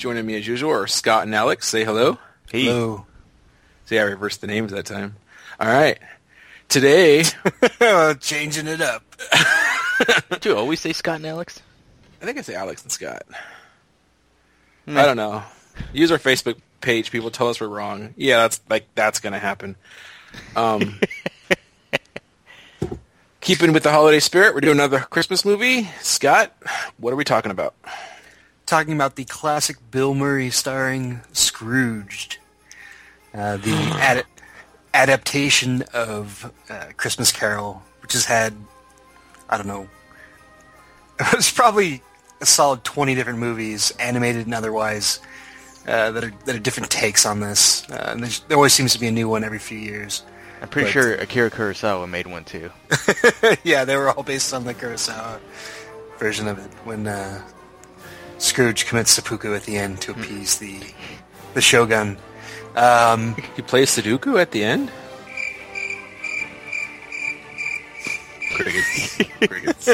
Joining me as usual are Scott and Alex. Say hello. Hey. Hello. See, I reversed the names that time. All right. Today, Changing it up. Do you always say Scott and Alex? I think I say Alex and Scott. I don't know. Use our Facebook page. People tell us we're wrong. Yeah, that's like that's gonna happen. Um, keeping with the holiday spirit, we're doing another Christmas movie. Scott, what are we talking about? Talking about the classic Bill Murray starring Scrooged. Uh, the ad- adaptation of uh, Christmas Carol, which has had, I don't know, it's probably a solid 20 different movies, animated and otherwise, uh, that, are, that are different takes on this. Uh, and there always seems to be a new one every few years. I'm pretty But- sure Akira Kurosawa made one too. yeah, they were all based on the Kurosawa version of it. When uh, Scrooge commits seppuku at the end to appease the the shogun. Um, He plays Sudoku at the end. Crickets. Crickets.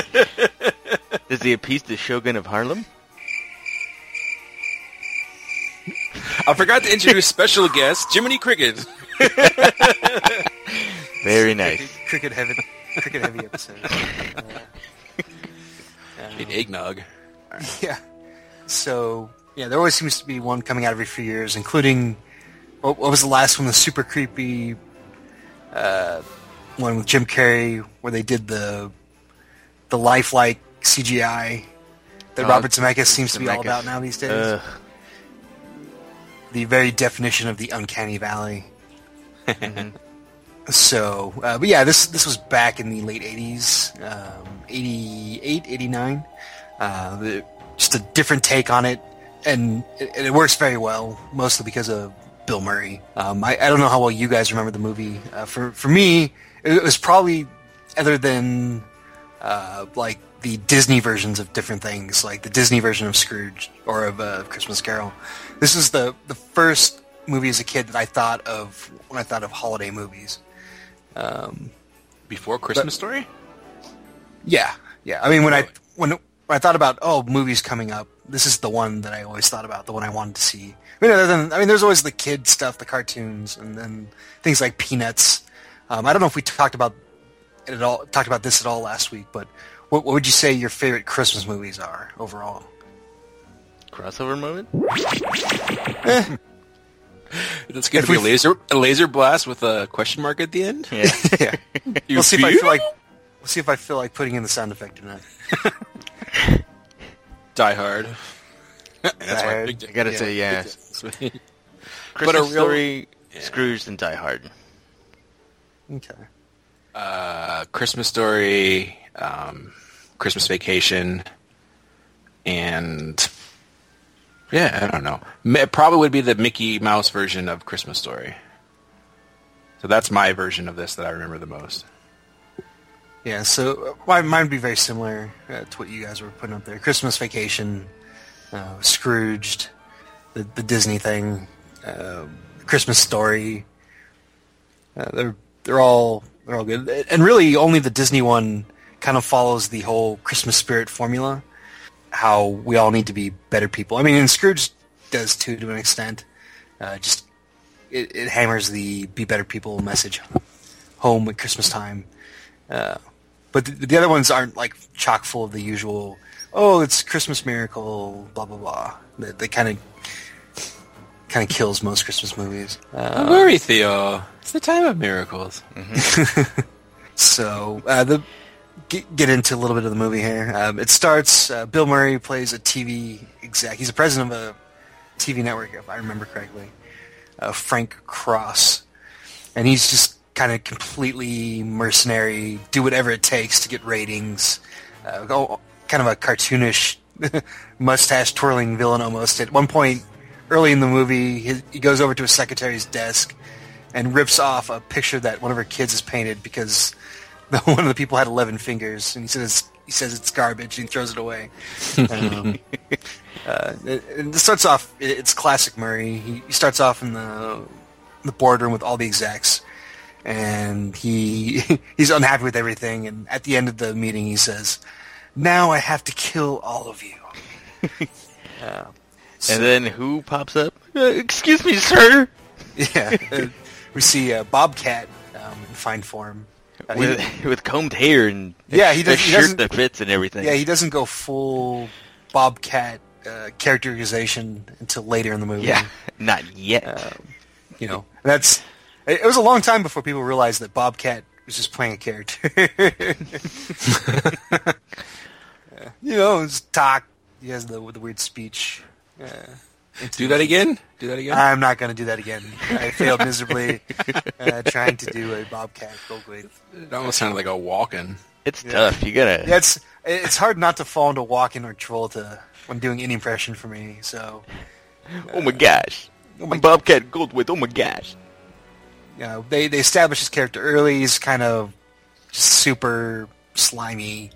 Is he appease the Shogun of Harlem? I forgot to introduce special guest Jiminy Cricket. Very nice. cricket heavy, cricket heavy episode. Uh, Need eggnog. yeah. So yeah, there always seems to be one coming out every few years, including what, what was the last one? The super creepy uh, one with Jim Carrey, where they did the the lifelike CGI that Oh, Robert Zemeckis seems to be all about now these days. Ugh. the very definition of the uncanny valley. so, uh, but yeah, this this was back in the late '80s, um, '88, '89. Uh, the- just a different take on it, and it, it works very well, mostly because of Bill Murray. Um, I, I don't know how well you guys remember the movie. Uh, for for me, it was probably other than uh, like the Disney versions of different things, like the Disney version of Scrooge or of uh, Christmas Carol. This is the the first movie as a kid that I thought of when I thought of holiday movies. Um, Before Christmas Story? yeah, yeah. I mean, when I when I thought about oh movies coming up, this is the one that I always thought about, the one I wanted to see. I mean, other than I mean, there's always the kid stuff, the cartoons, and then things like Peanuts. Um, I don't know if we talked about it at all, talked about this at all last week, but what, what would you say your favorite Christmas movies are overall? Crossover moment? It's going If to be a laser a laser blast with a question mark at the end. Yeah. yeah, You we'll see if I feel? feel like we'll see if I feel like putting in the sound effect or not. Die Hard. That's Die my Hard. big I gotta Yeah. say, yeah. Christmas Christmas a real- Story, Scrooge, and Die Hard. Okay. uh, Christmas Story, um, Christmas Vacation, and yeah, I don't know. It probably would be the Mickey Mouse version of Christmas Story. So that's my version of this that I remember the most. Yeah, so uh, mine would be very similar uh, to what you guys were putting up there. Christmas Vacation, uh, Scrooged, the, the Disney thing, uh, Christmas Story. Uh, they're they're all they're all good, and really only the Disney one kind of follows the whole Christmas spirit formula. How we all need to be better people. I mean, and Scrooge does too to an extent. Uh, just it, it hammers the be better people message home at Christmas time. Uh, but the, the other ones aren't like chock full of the usual. Oh, it's Christmas miracle, blah blah blah. They, they kind of kind of kills most Christmas movies. Uh, Don't worry, Theo. It's the time of miracles. so uh, the get, get into a little bit of the movie here. Um, it starts. Uh, Bill Murray plays a TV exec. He's the president of a TV network, if I remember correctly. Uh, Frank Cross, and he's just kind of completely mercenary. Do whatever it takes to get ratings. Uh, go, kind of a cartoonish mustache twirling villain almost. At one point, early in the movie, he, he goes over to his secretary's desk and rips off a picture that one of her kids has painted because the, one of the people had 11 fingers, and he says he says it's garbage, and he throws it away. Um, uh, it, it starts off. it- It's classic Murray. He, he starts off in the the boardroom with all the execs, and he he's unhappy with everything. And at the end of the meeting, he says, "Now I have to kill all of you." uh, so- And then who pops up? Uh, excuse me, sir. yeah, uh, we see uh, Bobcat um, in fine form. Uh, he- With with combed hair and Yeah, he does- he shirt doesn't- that fits and everything. yeah, he doesn't go full Bobcat uh, characterization until later in the movie. Yeah, not yet. Um, you know, that's it, it was a long time before people realized that Bobcat was just playing a character. Yeah. you know, it's talk. He has the the weird speech. Uh, Do that again. Do that again. I'm not going to do that again. I failed miserably uh, trying to do a Bobcat Goldthwait. it almost sounded like a Walken. it's tough. You gotta. Yeah, it's it's hard not to fall into Walken or Travolta when doing any impression for me. So, oh my gosh. Oh my I'm Bobcat Goldthwait. Oh my gosh. You know, they they establish his character early. He's kind of just super slimy.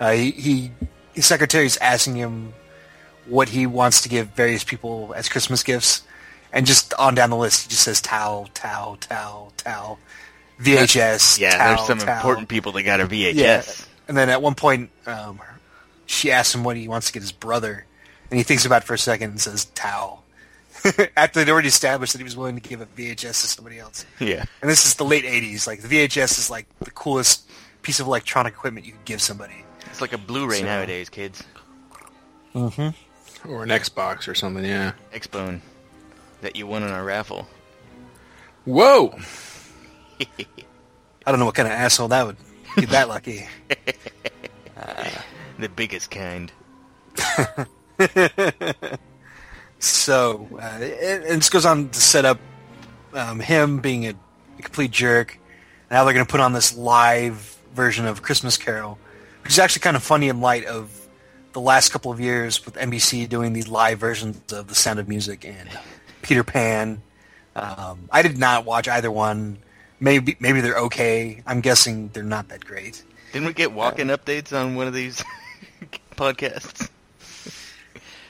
Uh, he, he his secretary's asking him what he wants to give various people as Christmas gifts, and just on down the list, he just says towel, towel, towel, towel, VHS. Yeah, towel, there's some towel. important people that got a VHS. Yeah. And then at one point, um, she asks him what he wants to get his brother, and he thinks about it for a second and says towel. After they'd already established that he was willing to give a VHS to somebody else. Yeah. And this is the late 80s. Like, the VHS is like the coolest piece of electronic equipment you could give somebody. It's like a Blu-ray So- nowadays, kids. Mm-hmm. Or an Xbox or something, yeah. Xbone that you won in a raffle. Whoa! I don't know what kind of asshole that would get that lucky. The biggest kind. So, uh, it, it just goes on to set up um, him being a, a complete jerk. Now they're going to put on this live version of Christmas Carol, which is actually kind of funny in light of the last couple of years with NBC doing these live versions of The Sound of Music and Peter Pan. Um, I did not watch either one. Maybe maybe they're okay. I'm guessing they're not that great. Didn't we get Walken updates on one of these podcasts?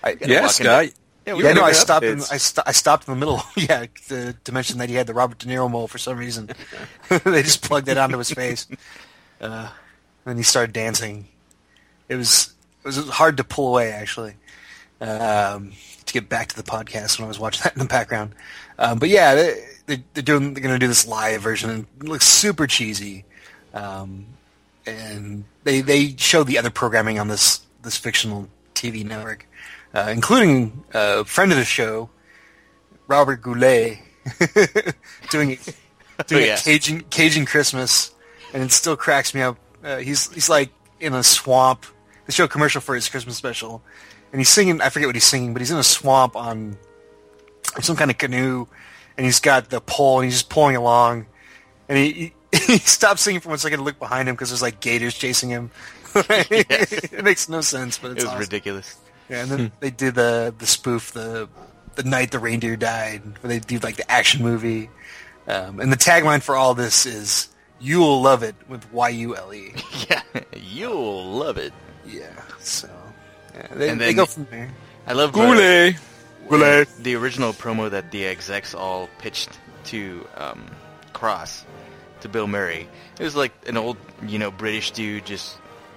I, Yeah, Walken Scott. Yeah, Yeah, no, I stopped. In. I, st- I stopped in the middle. yeah, to, to mention that he had the Robert De Niro mole for some reason. they just plugged that onto his face, uh, and he started dancing. It was it was hard to pull away actually. Um, to get back to the podcast when I was watching that in the background, um, but yeah, they, they, they're doing they're going to do this live version and it looks super cheesy, um, and they they show the other programming on this this fictional TV network, uh, including a friend of the show, Robert Goulet, doing doing yeah. a Cajun Cajun Christmas, and it still cracks me up. Uh, he's he's like in a swamp. They show a commercial for his Christmas special, and he's singing. I forget what he's singing, but he's in a swamp on some kind of canoe, and he's got the pole, and he's just pulling along, and he. he he stops singing for one second to look behind him because there's like gators chasing him. it makes no sense, but It it's was awesome. ridiculous. Yeah, and then they did the the spoof the the night the reindeer died, where they do like the action movie, um, and the tagline for all this is "You'll love it" with Y U L E. Yeah, you'll love it. Yeah, so yeah, they, And they go from there. I love Goulet! Goulet. the original promo that the execs all pitched to um, Cross, to Bill Murray. It was like an old, you know, British dude, just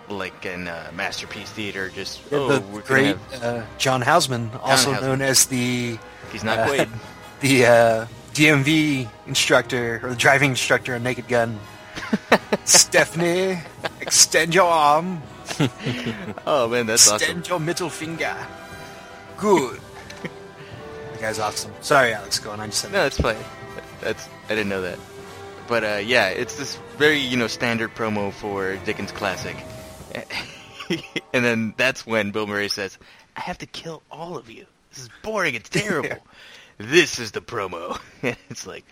like in uh, Masterpiece Theater, just oh, the we're great have- uh, John Houseman, also Houseman. known as the He's not uh, Quaid. the uh, DMV instructor or the driving instructor on Naked Gun. Stephanie, extend your arm. oh man, that's awesome. Extend awesome. your middle finger. Good. that guy's awesome. Sorry, Alex. Go on. I just said No, that's fine. That's I didn't know that. But uh, yeah, it's this very you know standard promo for Dickens classic. and then that's when Bill Murray says, "I have to kill all of you. This is boring. It's terrible. This is the promo." it's like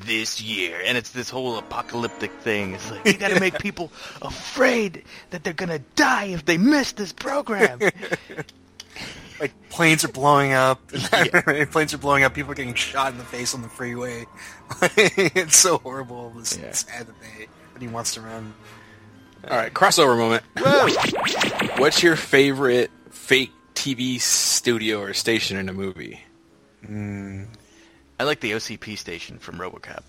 this year, and it's this whole apocalyptic thing. It's like you got to make people afraid that they're gonna die if they miss this program. like planes are blowing up. planes are blowing up. People are getting shot in the face on the freeway. it's so horrible. It's Yeah. sad that they that he wants to run. All right, crossover moment. What's your favorite fake TV studio or station in a movie? Mm. I like the OCP station from RoboCop.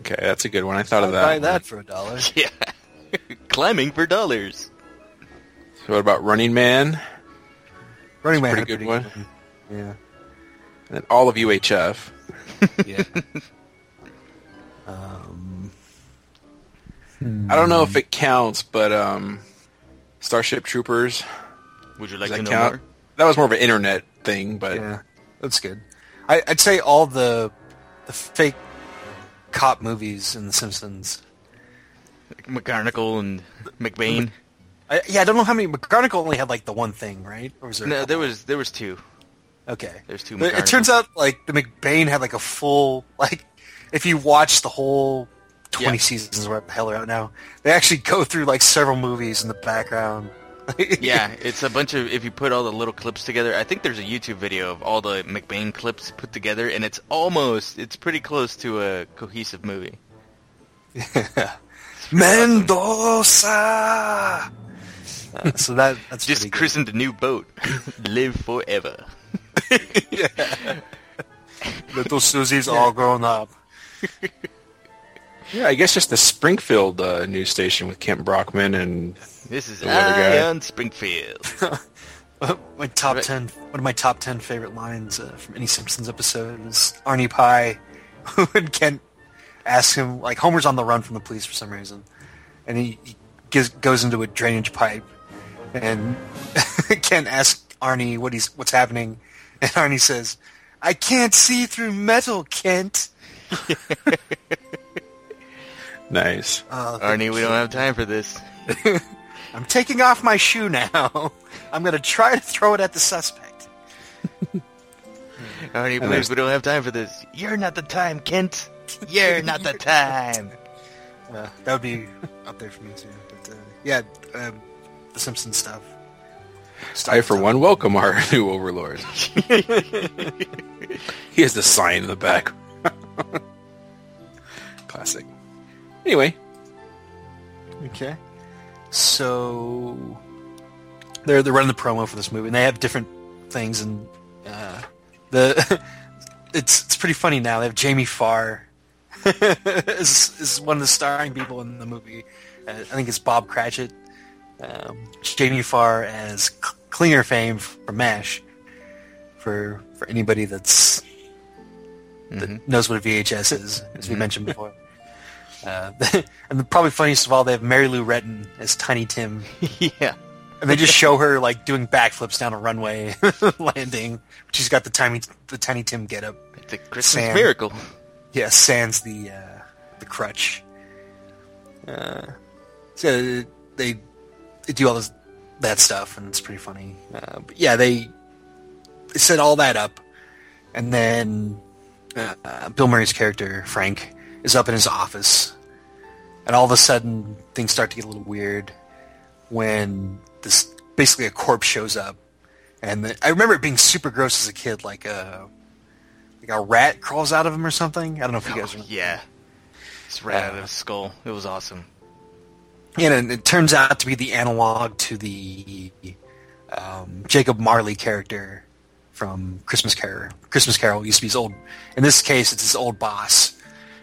Okay, that's a good one. I thought of I'd that. buy that for a dollar. Yeah. Climbing for dollars. So what about Running Man? Running Man, pretty had a good one. Yeah, And all of UHF. yeah. Um, I don't know if it counts, but um, Starship Troopers. Would you like to that know count? more? That was more of an internet thing, but yeah, that's good. I, I'd say all the the fake cop movies in The Simpsons. Like McGarnagle and McBain. I, yeah, I don't know how many. McGarnagle only had like the one thing, right? Or was there? No, there was there was two. Okay. There's two But it turns out like the McBain had like a full like if you watch the whole twenty Yeah. seasons what the hell they're out now, they actually go through like several movies in the background. Yeah, it's a bunch of if you put all the little clips together. I think there's a YouTube video of all the McBain clips put together, and it's almost it's pretty close to a cohesive movie. Mendoza. Uh, so that that's Just pretty good. christened a new boat, live forever. yeah. Little Susie's all grown up. Yeah, I guess just the Springfield uh, news station with Kent Brockman and This is The weather guy. Eye on Springfield. my top Right. ten, one of my top ten favorite lines uh, from any Simpsons episode is Arnie Pye when Kent asks him like Homer's on the run from the police for some reason, and he, he gives, goes into a drainage pipe, and Kent asks Arnie what he's what's happening, and Arnie says, "I can't see through metal, Kent." Nice. Uh, Arnie, we don't have time for this. I'm taking off my shoe now. I'm gonna try to throw it at the suspect. Arnie, there's- please, we don't have time for this. You're not the time, Kent. You're not the time. Uh, that would be up there for me too. But uh, yeah, um, the Simpsons stuff. I, for one, welcome our new overlord. he has the sign in the back. Classic. Anyway, Okay. So they're they're running the promo for this movie, and they have different things, and uh, the it's it's pretty funny now. They have Jamie Farr is is one of the starring people in the movie. Uh, I think it's Bob Cratchit. Um, Jamie Farr as Klinger fame from MASH. For for anybody that's that knows what a VHS is, as we mentioned before. Uh, and the probably funniest of all, they have Mary Lou Retton as Tiny Tim, yeah. and they just show her like doing backflips down a runway, landing. She's got the tiny the Tiny Tim getup. It's a Christmas Sam. miracle. Yeah, sans the uh, the crutch. Uh, so they they do all this that stuff, and it's pretty funny. Uh, but yeah, they, they set all that up, and then uh, Bill Murray's character Frank is up in his office, and all of a sudden things start to get a little weird when this basically a corpse shows up, and the, I remember it being super gross as a kid, like a like a rat crawls out of him or something. I don't know if you guys Oh, remember. yeah. It's right out of Uh, his skull. It was awesome. And it, it turns out to be the analog to the um, Jacob Marley character from Christmas Carol. Christmas Carol used to be his old. In this case, it's his old boss,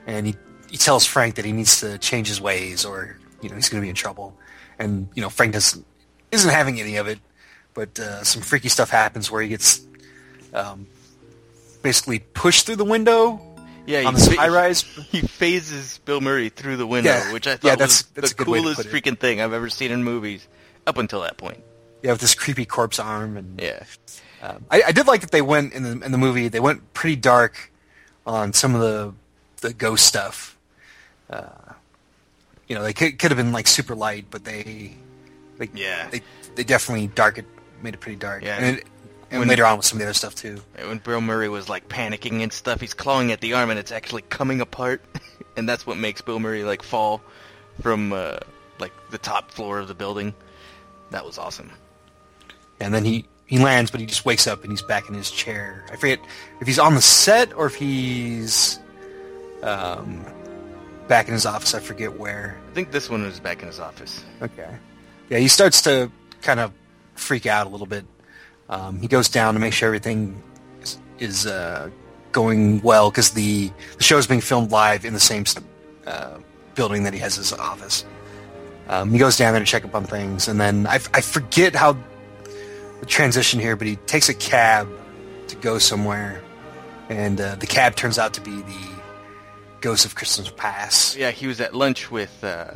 and he he tells Frank that he needs to change his ways, or you know he's going to be in trouble. And you know Frank doesn't isn't having any of it, but uh, some freaky stuff happens where he gets um, basically pushed through the window Yeah, on this fa- high rise. He phases Bill Murray through the window, Yeah. which I thought Yeah, that's- was that's the coolest freaking thing I've ever seen in movies up until that point. Yeah, with this creepy corpse arm and Yeah. Um, I, I did like that they went in the in the movie. They went pretty dark on some of the the ghost stuff. Uh, you know, they could could have been like super light, but they, they Yeah. they they definitely dark it made it pretty dark. Yeah. and, it, and When- later on with some of the other stuff too. When Bill Murray was like panicking and stuff, he's clawing at the arm and it's actually coming apart, and that's what makes Bill Murray like fall from uh, like the top floor of the building. That was awesome. And then he he lands, but he just wakes up and he's back in his chair. I forget if he's on the set or if he's um, back in his office. I forget where. I think this one was back in his office. Okay. Yeah, he starts to kind of freak out a little bit. Um, he goes down to make sure everything is, is uh, going well because the, the show is being filmed live in the same uh, building that he has his office. Um, he goes down there to check up on things, and then I, I forget how the transition here, but he takes a cab to go somewhere, and uh, the cab turns out to be the Ghost of Christmas Past. Yeah, he was at lunch with uh,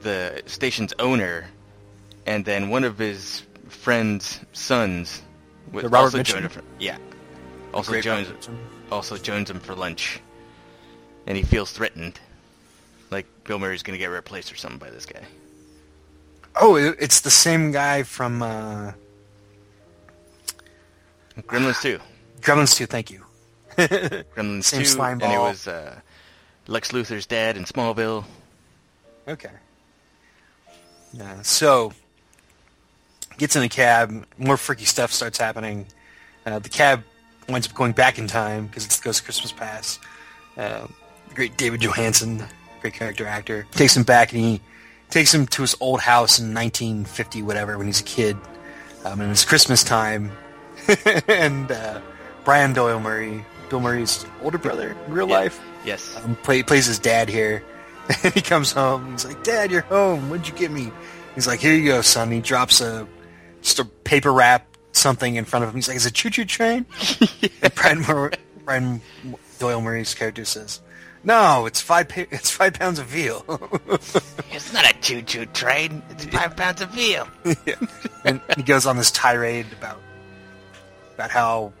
the station's owner, and then one of his friend's sons. The Robert also Mitchum? joined him for, yeah, also joins also joins him for lunch, and he feels threatened, like Bill Murray's gonna get replaced or something by this guy. Oh, it's the same guy from uh, Gremlins 2. Gremlins 2, thank you. Gremlins Same 2, slime and it was uh, Lex Luthor's dad in Smallville. Okay. Yeah, so gets in a cab, more freaky stuff starts happening. Uh, the cab winds up going back in time because it's the Ghost of Christmas Past. Uh, the great David Johansen, great character actor, takes him back and he takes him to his old house in 1950, whatever, when he's a kid. Um, and it's Christmas time, and uh, Brian Doyle Murray, Bill Murray's older brother in real Yeah. life, Yes. um, play, plays his dad here. and he comes home. He's like, "Dad, you're home. What'd you get me?" He's like, "Here you go, son." He drops a just a paper wrap something in front of him. He's like, "Is it choo choo train?" and Brian, Mur- Brian Doyle Murray's character says, "No, it's five. Pa- it's five pounds of veal." It's not a choo-choo train. It's five pounds of veal. yeah. and he goes on this tirade about about how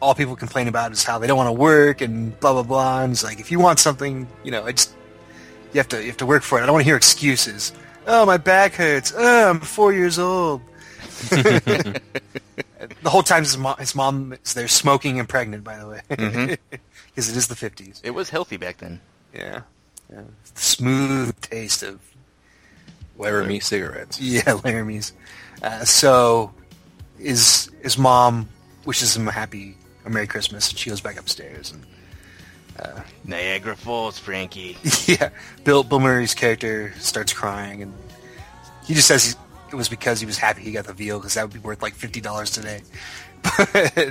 all people complain about is how they don't want to work and blah blah blah. And he's like, if you want something, you know, it's you have to you have to work for it. I don't want to hear excuses. Oh, my back hurts. Oh, I'm four years old. the whole time his mom, his mom is there smoking and pregnant. By the way, because Mhm. it is the fifties. It was healthy back then. Yeah, yeah. The smooth taste of Laramie cigarettes. Yeah, Laramie's. Uh, so his his mom wishes him a happy, a Merry Christmas, and she goes back upstairs. And Niagara Falls, Frankie. yeah, Bill Bill Murray's character starts crying, and he just says it was because he was happy he got the veal because that would be worth like fifty dollars today.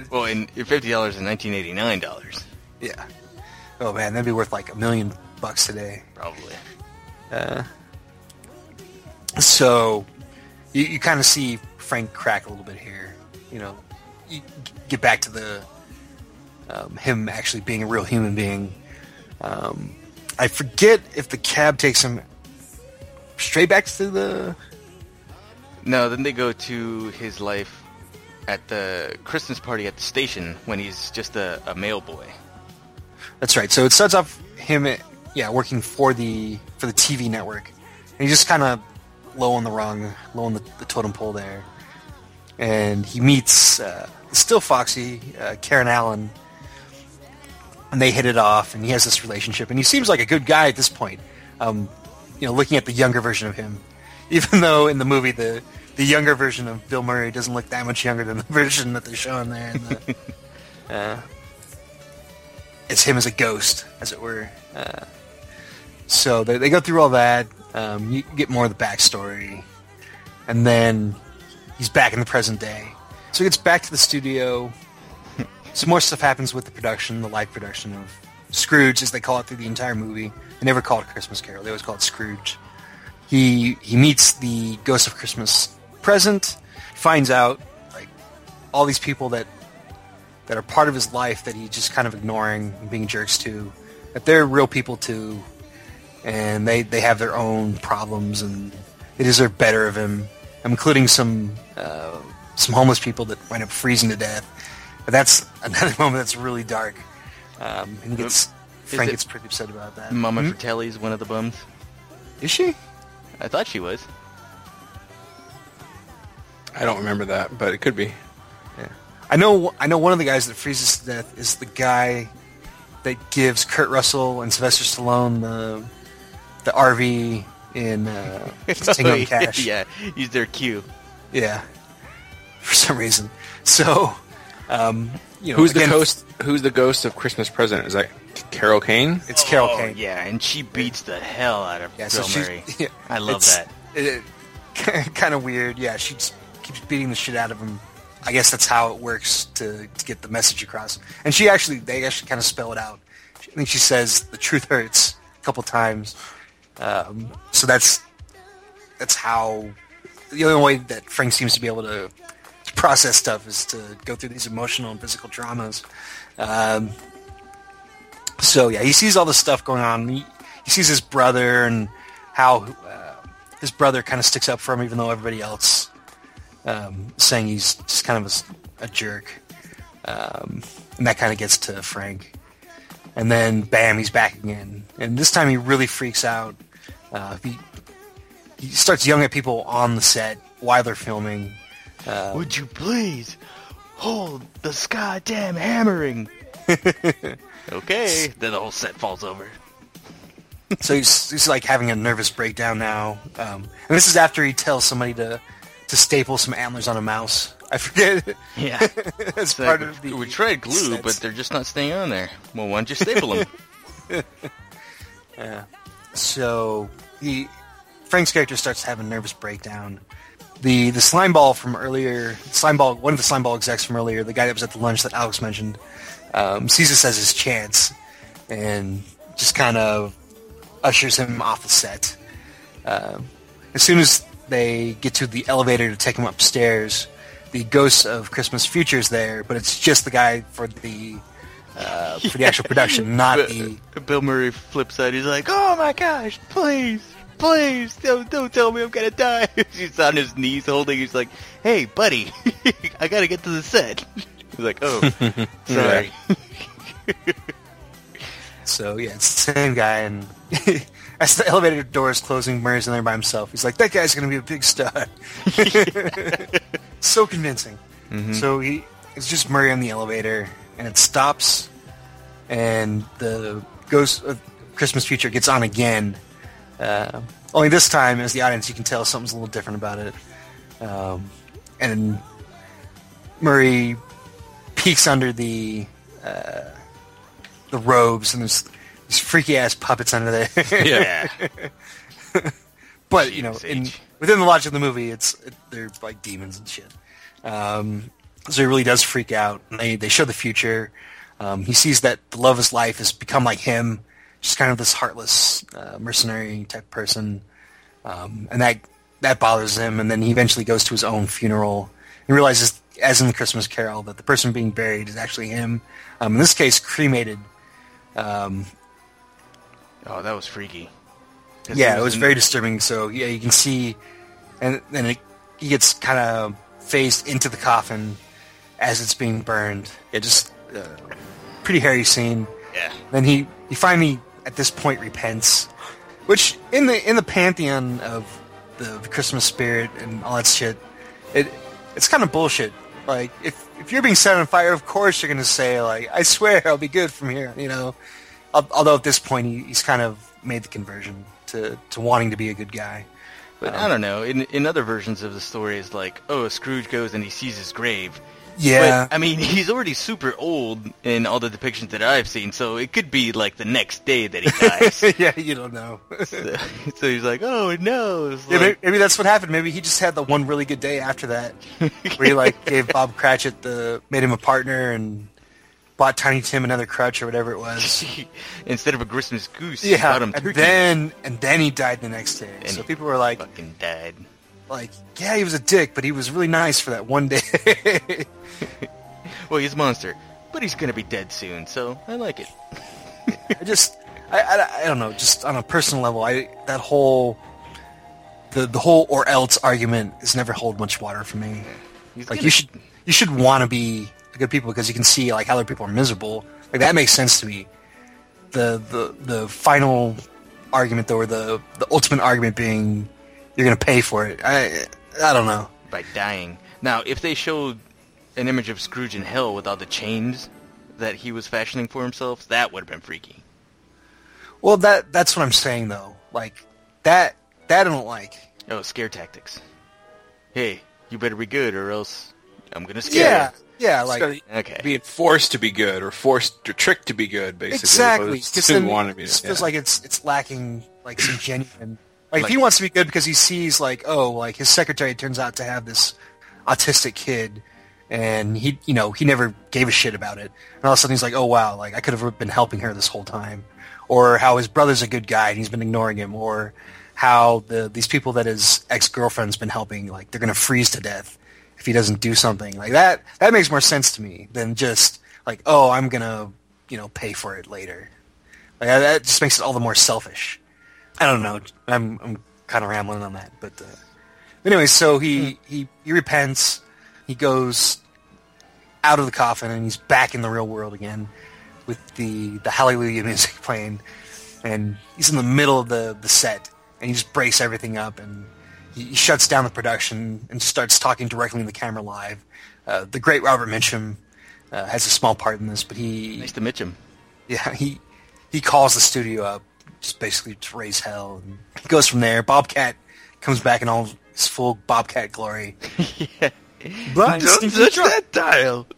Well, in fifty dollars in nineteen eighty nine dollars, yeah, oh man, that'd be worth like a million bucks today. probably. Uh, so you, you kind of see Frank crack a little bit here. You know, you get back to the um, him actually being a real human being. Um, I forget if the cab takes him straight back to the. No, then they go to his life at the Christmas party at the station when he's just a, a mail boy. That's right. So it starts off him, yeah, working for the for the TV network, and he's just kind of low on the rung, low on the, the totem pole there, and he meets uh, still Foxy uh, Karen Allen, and they hit it off, and he has this relationship, and he seems like a good guy at this point. Um, you know, looking at the younger version of him, even though in the movie the the younger version of Bill Murray doesn't look that much younger than the version that they're showing there. The, uh, it's him as a ghost, as it were. Uh, so they, they go through all that. Um, you get more of the backstory, and then he's back in the present day. So he gets back to the studio. Some more stuff happens with the production, the live production of Scrooge, as they call it through the entire movie. They never call it Christmas Carol; they always call it Scrooge. He he meets the Ghost of Christmas Present, finds out like all these people that that are part of his life that he's just kind of ignoring and being jerks to, that they're real people too, and they, they have their own problems and they deserve better of him, including some uh, some homeless people that wind up freezing to death. But that's another moment that's really dark, um, and gets Is Frank it gets pretty upset about that. Mama Hmm? Fratelli's one of the bums. is she? I thought she was. I don't remember that, but it could be. Yeah. I know I know one of the guys that freezes to death is the guy that gives Kurt Russell and Sylvester Stallone the the RV in uh, Tango Cash. yeah, he's their cue. Yeah. For some reason. So, um, you know, Who's again, the ghost? Who's the ghost of Christmas Present? Is that Carol Kane? It's Carol oh, Kane. Yeah, and she beats the hell out of Yeah, Bill so Murray. yeah, I love it's- that. It, kind of weird. Yeah, she just keeps beating the shit out of him. I guess that's how it works to, to get the message across. And she actually, they actually kind of spell it out. I think she says the truth hurts a couple times. Um, so that's that's how the only way that Frank seems to be able to, to process stuff is to go through these emotional and physical traumas. Um, so yeah, he sees all this stuff going on. He, he sees his brother and how uh, his brother kind of sticks up for him, even though everybody else um, saying he's just kind of a jerk. Um, and that kind of gets to Frank. And then, bam, he's back again. And this time he really freaks out. Uh, he, he starts yelling at people on the set while they're filming. Uh, Would you please hold the goddamn hammering? okay. Then the whole set falls over. so he's, he's like having a nervous breakdown now. Um, and this is after he tells somebody to, to staple some antlers on a mouse. I forget. Yeah. That's It's part of the we tried glue, sets. but they're just not staying on there. Well, why don't you staple them? Yeah. So he Frank's character starts to have a nervous breakdown. The the slime ball from earlier, slime ball, one of the slime ball execs from earlier, the guy that was at the lunch that Alex mentioned, um, sees this as his chance, and just kind of ushers him off the set. Um, as soon as they get to the elevator to take him upstairs, the ghost of Christmas Future is there, but it's just the guy for the uh, for the actual production, not the Bill Murray flips out. He's like, "Oh my gosh, please, please, don't, don't tell me I'm gonna die." He's on his knees holding. He's like, "Hey, buddy, I gotta get to the set." He's like, "Oh, sorry." So yeah, it's the same guy, and as the elevator door is closing, Murray's in there by himself. He's like, "That guy's gonna be a big star." so convincing. Mm-hmm. So he it's just Murray on the elevator, and it stops, and the ghost of Christmas Future gets on again. Uh, only this time, as the audience, you can tell something's a little different about it. Um, and Murray peeks under the uh, the robes, and there's these freaky ass puppets under there. yeah. but you know, in, within the logic of the movie, it's it, they're like demons and shit. Um, so he really does freak out. And they they show the future. Um, he sees that the love of his life has become like him, just kind of this heartless uh, mercenary type person, um, and that that bothers him. And then he eventually goes to his own funeral and realizes, as in the Christmas Carol, that the person being buried is actually him. Um, in this case, cremated. Um, Oh, that was freaky. yeah, he it was very disturbing. So yeah, you can see, and then it, he gets kind of phased into the coffin as it's being burned. Yeah, just uh, pretty hairy scene. Yeah. Then he he finally at this point repents, which in the in the pantheon of the, the Christmas spirit and all that shit, it it's kind of bullshit. Like if if you're being set on fire, of course you're gonna say like I swear I'll be good from here. You know, although at this point he, he's kind of made the conversion to to wanting to be a good guy. But Um, I don't know. In in other versions of the story, it's like, oh, Scrooge goes and he sees his grave. Yeah, But, I mean, he's already super old in all the depictions that I've seen, so it could be like the next day that he dies. yeah, you don't know. so, so he's like, oh no. Yeah, maybe, like- maybe that's what happened. Maybe he just had the one really good day after that, where he like gave Bob Cratchit the made him a partner and bought Tiny Tim another crutch or whatever it was. Instead of a Christmas goose, he Yeah, bought him and turkey. then and then he died the next day. And so people were like, fucking died. like, yeah, he was a dick, but he was really nice for that one day. Well, he's a monster, but he's gonna be dead soon, so I like it. I just, I, I, I don't know, just on a personal level, I that whole, the the whole or else argument has never hold much water for me. He's Like gonna- you should you should want to be good people because you can see like how other people are miserable. Like that makes sense to me. The the the final argument though, or the the ultimate argument being you're gonna pay for it. I I don't know. by dying. Now, if they showed an image of Scrooge in hell with all the chains that he was fashioning for himself, that would have been freaky. Well, that that's what I'm saying though. Like that that I don't like. Oh, scare tactics. Hey, you better be good or else I'm gonna scare Yeah, yeah, like So Okay. being forced to be good or forced or tricked to be good, basically. exactly. Because to then wanting to it be. just yeah. feels like it's it's lacking like some genuine. Like, if Like- he wants to be good because he sees like oh like his secretary turns out to have this autistic kid, and he you know he never gave a shit about it, and all of a sudden he's like oh wow like I could have been helping her this whole time, or how his brother's a good guy and he's been ignoring him, or how the these people that his ex girlfriend's been helping like they're gonna freeze to death if he doesn't do something like that. That makes more sense to me than just like oh I'm gonna you know pay for it later. Like that- that just makes it all the more selfish. I don't know. I'm I'm kind of rambling on that, but uh, anyway, so he he he repents. He goes out of the coffin and he's back in the real world again with the the Hallelujah music playing, and he's in the middle of the the set and he just breaks everything up and he, he shuts down the production and starts talking directly in the camera live. Uh, the great Robert Mitchum uh, has a small part in this, but he Nice to him. yeah, he he calls the studio up just basically to raise hell, and he goes from there. Bobcat comes back in all his full Bobcat glory. yeah. But Don't touch that dial.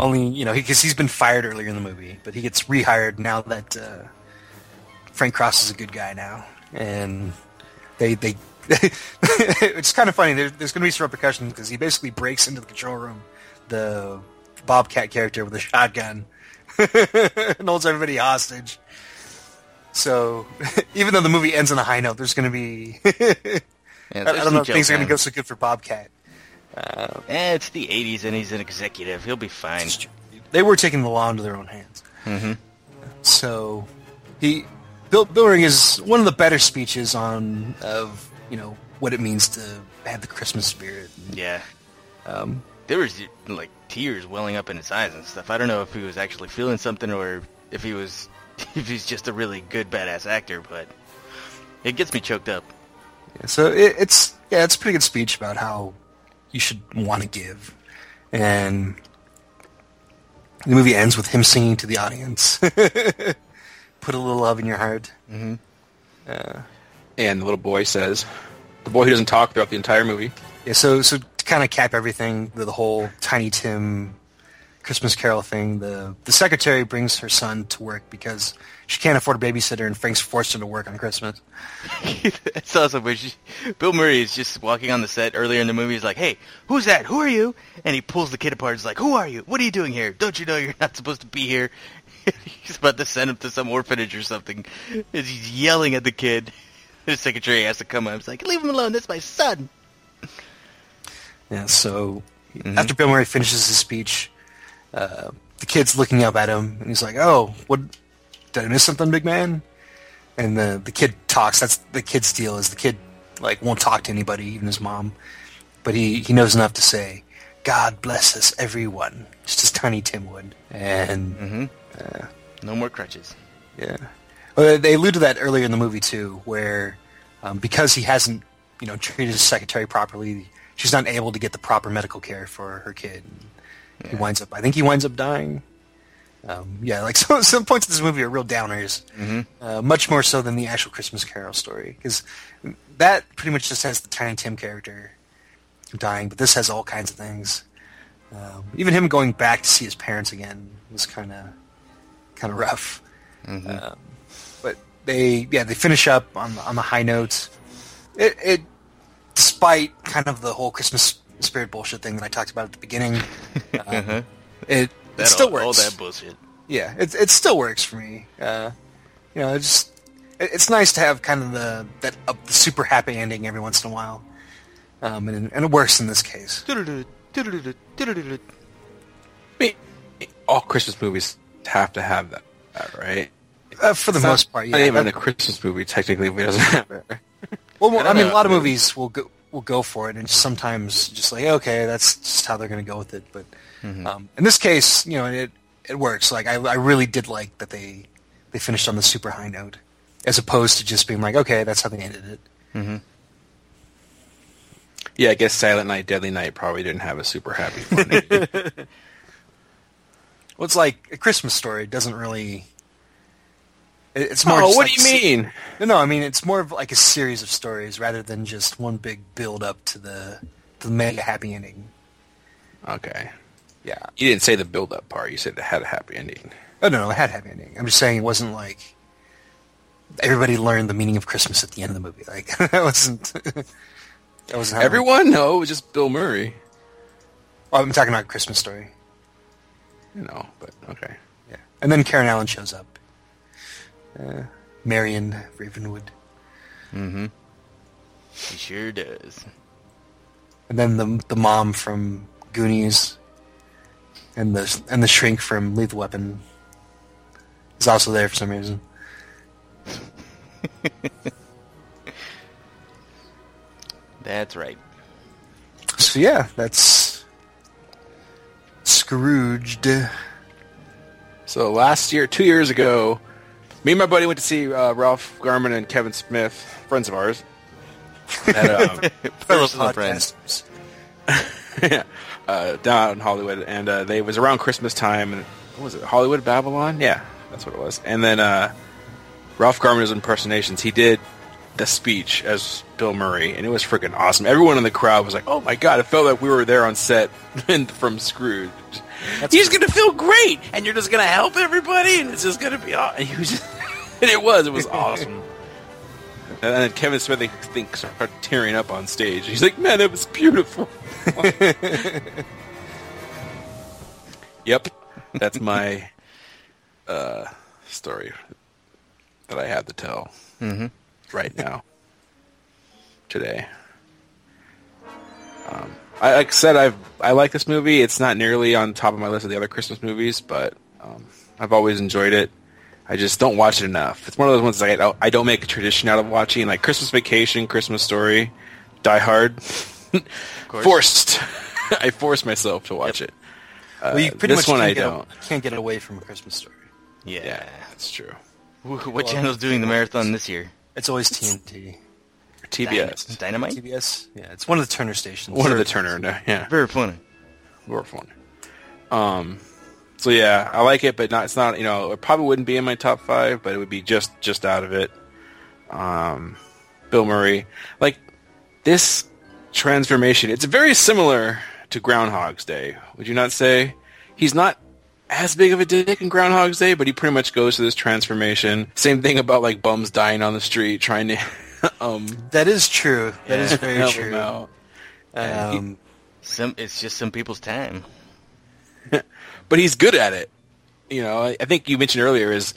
only you know because he's been fired earlier in the movie, but he gets rehired now that uh, Frank Cross is a good guy now, and they they. it's kind of funny. There, there's going to be some repercussions because he basically breaks into the control room, the Bobcat character with a shotgun, and holds everybody hostage. So even though the movie ends on a high note, there's going to be Yeah, I, I don't know if things are going to go so good for Bobcat. Eh, it's the '80s and he's an executive. He'll be fine. They were taking the law into their own hands. Mm-hmm. So he Bill Bill Ring is one of the better speeches on of you know what it means to have the Christmas spirit. Yeah. Um, There was like tears welling up in his eyes and stuff. I don't know if he was actually feeling something or if he was if he's just a really good badass actor, but it gets me choked up. Yeah, so it, it's yeah, it's a pretty good speech about how you should want to give, and the movie ends with him singing to the audience. Put a little love in your heart. Mm-hmm. and the little boy says, the boy who doesn't talk throughout the entire movie. Yeah, so so to kind of cap everything, the, the whole Tiny Tim Christmas Carol thing, the the secretary brings her son to work because she can't afford a babysitter, and Frank's forced her to work on Christmas. it's awesome. Where she, Bill Murray is just walking on the set earlier in the movie. He's like, "Hey, who's that? Who are you?" And he pulls the kid apart. He's like, "Who are you? What are you doing here? Don't you know you're not supposed to be here?" he's about to send him to some orphanage or something. As he's yelling at the kid, his secretary has to come up. He's like, "Leave him alone. That's my son." Yeah, so after Bill Murray finishes his speech, uh, the kid's looking up at him, and he's like, "Oh, what? Did I miss something, big man?" And the the kid talks. That's the kid's deal. Is the kid like won't talk to anybody, even his mom, but he he knows enough to say, "God bless us, everyone," just as Tiny Tim would. And No more crutches. yeah, well, they allude to that earlier in the movie too, where um, because he hasn't you know treated his secretary properly, she's not able to get the proper medical care for her kid. He winds up. I think he winds up dying. Um, yeah, like some some points of this movie are real downers, uh, much more so than the actual Christmas Carol story, because that pretty much just has the Tiny Tim character dying, but this has all kinds of things. Um, even him going back to see his parents again was kind of kind of rough. Um, but they yeah they finish up on on the high notes. It, it despite kind of the whole Christmas spirit bullshit thing that I talked about at the beginning, um, it, it still all, works. all that bullshit. Yeah, it it still works for me. Uh, you know, it's just it, it's nice to have kind of the that uh, the super happy ending every once in a while, um, and and it works in this case. All Christmas movies have to have that, that, right? Uh, for the It's not- most part, yeah. Not even that- a Christmas movie, technically, doesn't have it. well, well, I I, mean, know. a lot of movies will go will go for it, and sometimes just like okay, that's just how they're going to go with it. But um, in this case, you know, it it works. Like I I really did like that they they finished on the super high note, as opposed to just being like okay, that's how they ended it. Yeah, I guess Silent Night, Deadly Night probably didn't have a super happy ending. Well, it's like a Christmas story It doesn't really. it- It's more. oh, what like do you se- mean? No, no. I mean, it's more of like a series of stories rather than just one big build up to the the mega happy ending. Okay. Yeah. You didn't say the build-up part. You said it had a happy ending. Oh no, no, it had a happy ending. I'm just saying it wasn't like everybody learned the meaning of Christmas at the end of the movie. Like that wasn't. that wasn't Everyone? No, it was just Bill Murray. Oh, I'm talking about Christmas Story. You know, but okay. Yeah. And then Karen Allen shows up. Uh, Marion Ravenwood. Mm-hmm. He sure does. And then the the mom from Goonies. And the and the shrink from Lethal Weapon is also there for some reason. That's right. So yeah, that's Scrooged. So last year, two years ago, me and my buddy went to see uh, Ralph Garman and Kevin Smith, friends of ours. At, um, Fellows and friends. Uh, down in Hollywood, and uh, they it was around Christmas time, and what was it Hollywood Babble-On? Yeah, that's what it was. And then uh, Ralph Garman's impersonations. He did the speech as Bill Murray, and it was freaking awesome. Everyone in the crowd was like, "Oh my god!" It felt like we were there on set from Scrooge. He's gonna feel great, and you're just gonna help everybody, and it's just gonna be. Aw-. And he was, just, and it was. It was awesome. And then Kevin Smith, I think, started tearing up on stage. He's like, "Man, it was beautiful." yep, that's my uh, story that I have to tell Mm-hmm. right now, today. Um, I, like I said, I've I like this movie. It's not nearly on top of my list of the other Christmas movies, but um, I've always enjoyed it. I just don't watch it enough. It's one of those ones I don't, I don't make a tradition out of watching, like Christmas Vacation, Christmas Story, Die Hard. Forced. I force myself to watch it. Uh, well, you pretty this much one I don't. can't get away from a Christmas story. Yeah. Yeah, that's true. Wh- What channel's doing the marathon this year? It's always TNT. TBS. Dynamite? TBS? Yeah, it's one of the Turner stations. One of the Turner, no, yeah. Very funny. More fun. Um, so yeah, I like it, but not. It's not. You know, it probably wouldn't be in my top five, but it would be just just out of it. Um, Bill Murray, like this transformation. It's very similar to Groundhog's Day. Would you not say? He's not as big of a dick in Groundhog's Day, but he pretty much goes through this transformation. Same thing about like bums dying on the street, trying to. um, That is true. That is very help him true. out. And he- Um, Some it's just some people's time. but he's good at it. You know, I, I think you mentioned earlier is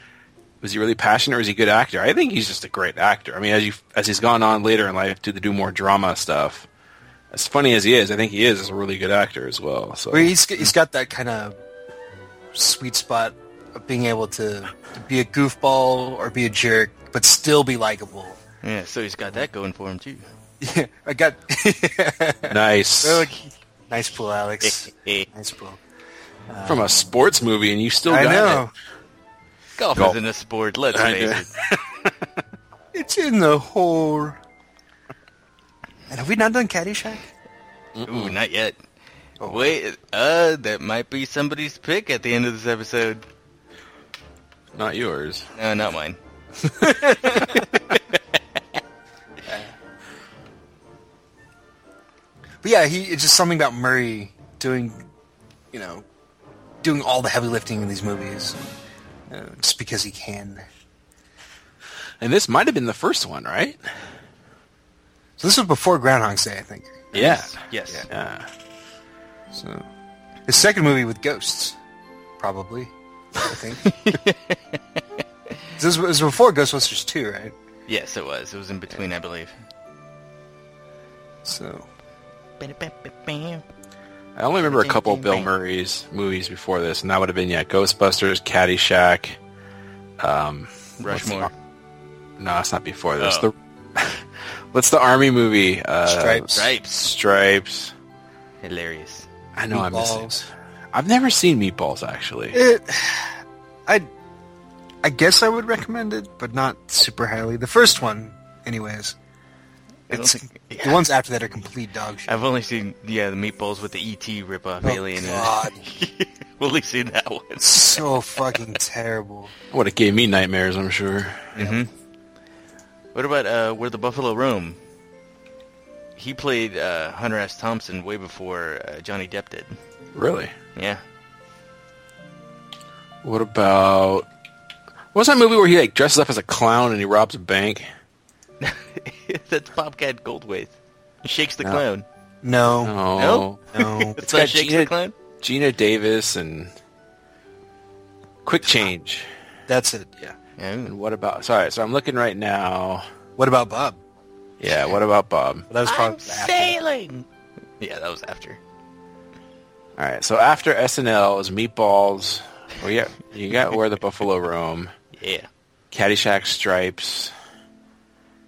was he really passionate or is he a good actor? I think he's just a great actor. I mean, as you as he's gone on later in life to do more drama stuff, as funny as he is, I think he is, is a really good actor as well. So where he's he's got that kind of sweet spot of being able to, to be a goofball or be a jerk, but still be likable. Yeah, so he's got that going for him too. Yeah, I got nice nice pull, Alex. Nice pull. From a sports movie, and you still I got know. Golf Golf. isn't a sport. Let's I face it. It's in the hole. And have we not done Caddyshack? Ooh, not yet. Oh. Wait, uh, that might be somebody's pick at the end of this episode. Not yours. No, not mine. But yeah, he it's just something about Murray doing, you know, doing all the heavy lifting in these movies, uh, just because he can. And this might have been the first one, right? So this was before Groundhog's Day, I think. Yeah. Yes. Yeah. So his second movie with ghosts, probably. I think. this was, it was before Ghostbusters 2, right? Yes, it was. It was in between, I believe. So I only remember a couple of Bill Murray's movies before this, and that would have been yeah, Ghostbusters, Caddyshack. Um, Rushmore. the- no, it's not before this. Oh. The what's the army movie? Uh, Stripes. Stripes. Stripes. Hilarious. I know I'm missing. I've never seen Meatballs actually. It, I, I guess I would recommend it, but not super highly. The first one, anyways. I don't It's think- the ones after that are complete dog shit. I've only seen yeah the meatballs with the ET ripoff Oh, alien. in it. God. only seen that one. so fucking terrible. What it gave me nightmares, I'm sure. hmm What about uh, where the buffalo roam? he played uh, Hunter S. Thompson way before uh, Johnny Depp did. Really? Yeah. What about what was that movie where he like dresses up as a clown and he robs a bank? That's Bobcat Goldthwait. He shakes the No. clown. No, No, no. That's It's not got shakes Geena- the clown. Geena Davis and Quick Change. That's it. Yeah. Yeah. And what about? Sorry, so I'm looking right now. What about Bob? Yeah, what about Bob? That was I'm probably after. sailing. Yeah, that was after. All right, so after SNL is Meatballs. Well, yeah, you got Where the Buffalo Roam, Yeah. Caddyshack Stripes,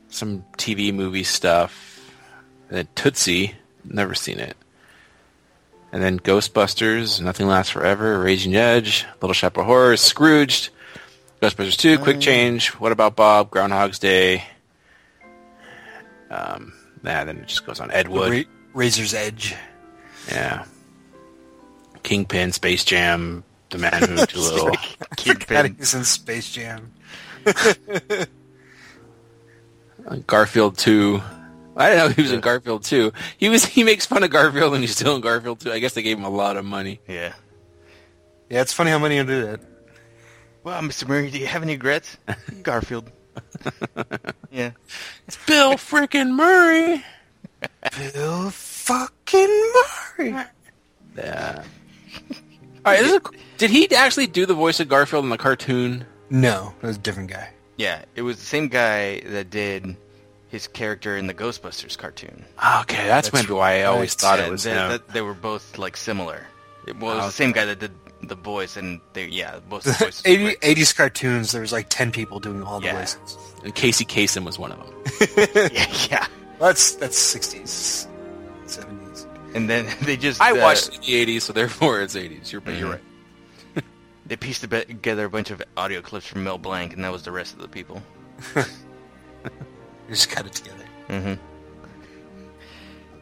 some TV movie stuff, and then Tootsie. Never seen it. And then Ghostbusters, Nothing Lasts Forever, Raging Edge, Little Shop of Horrors, Scrooged, Ghostbusters 2, Quick Change, What About Bob, Groundhog's Day. Um, nah, then it just goes on. Ed Wood. Ra- Razor's Edge. Yeah. Kingpin, Space Jam, The Man Who Too Little. Kingpin. He's in Space Jam. Garfield 2. I didn't know he was in Garfield 2. He was he makes fun of Garfield and he's still in Garfield 2. I guess they gave him a lot of money. Yeah. Yeah, it's funny how many will do that. Well, Mr. Murray, do you have any regrets? Garfield. yeah. It's Bill freaking Murray. Bill fucking Murray. Yeah. All right, this is a, did he actually do the voice of Garfield in the cartoon? No, that was a different guy. Yeah, it was the same guy that did his character in the Ghostbusters cartoon. Okay, that's, That's maybe why I always right. thought it was they, him. that- they were both like similar. It was Okay. the same guy that did the voice, and they yeah, both the voices. 80, 80s cartoons, there was like 10 people doing all the Yeah. voices. and Casey Kasem was one of them. yeah, yeah. That's that's 60s, 70s. And then they just I uh, watched the 80s, so therefore it's 80s. You're, but you're right. They pieced together a bunch of audio clips from Mel Blanc, and that was the rest of the people. You just cut it together. Mm-hmm.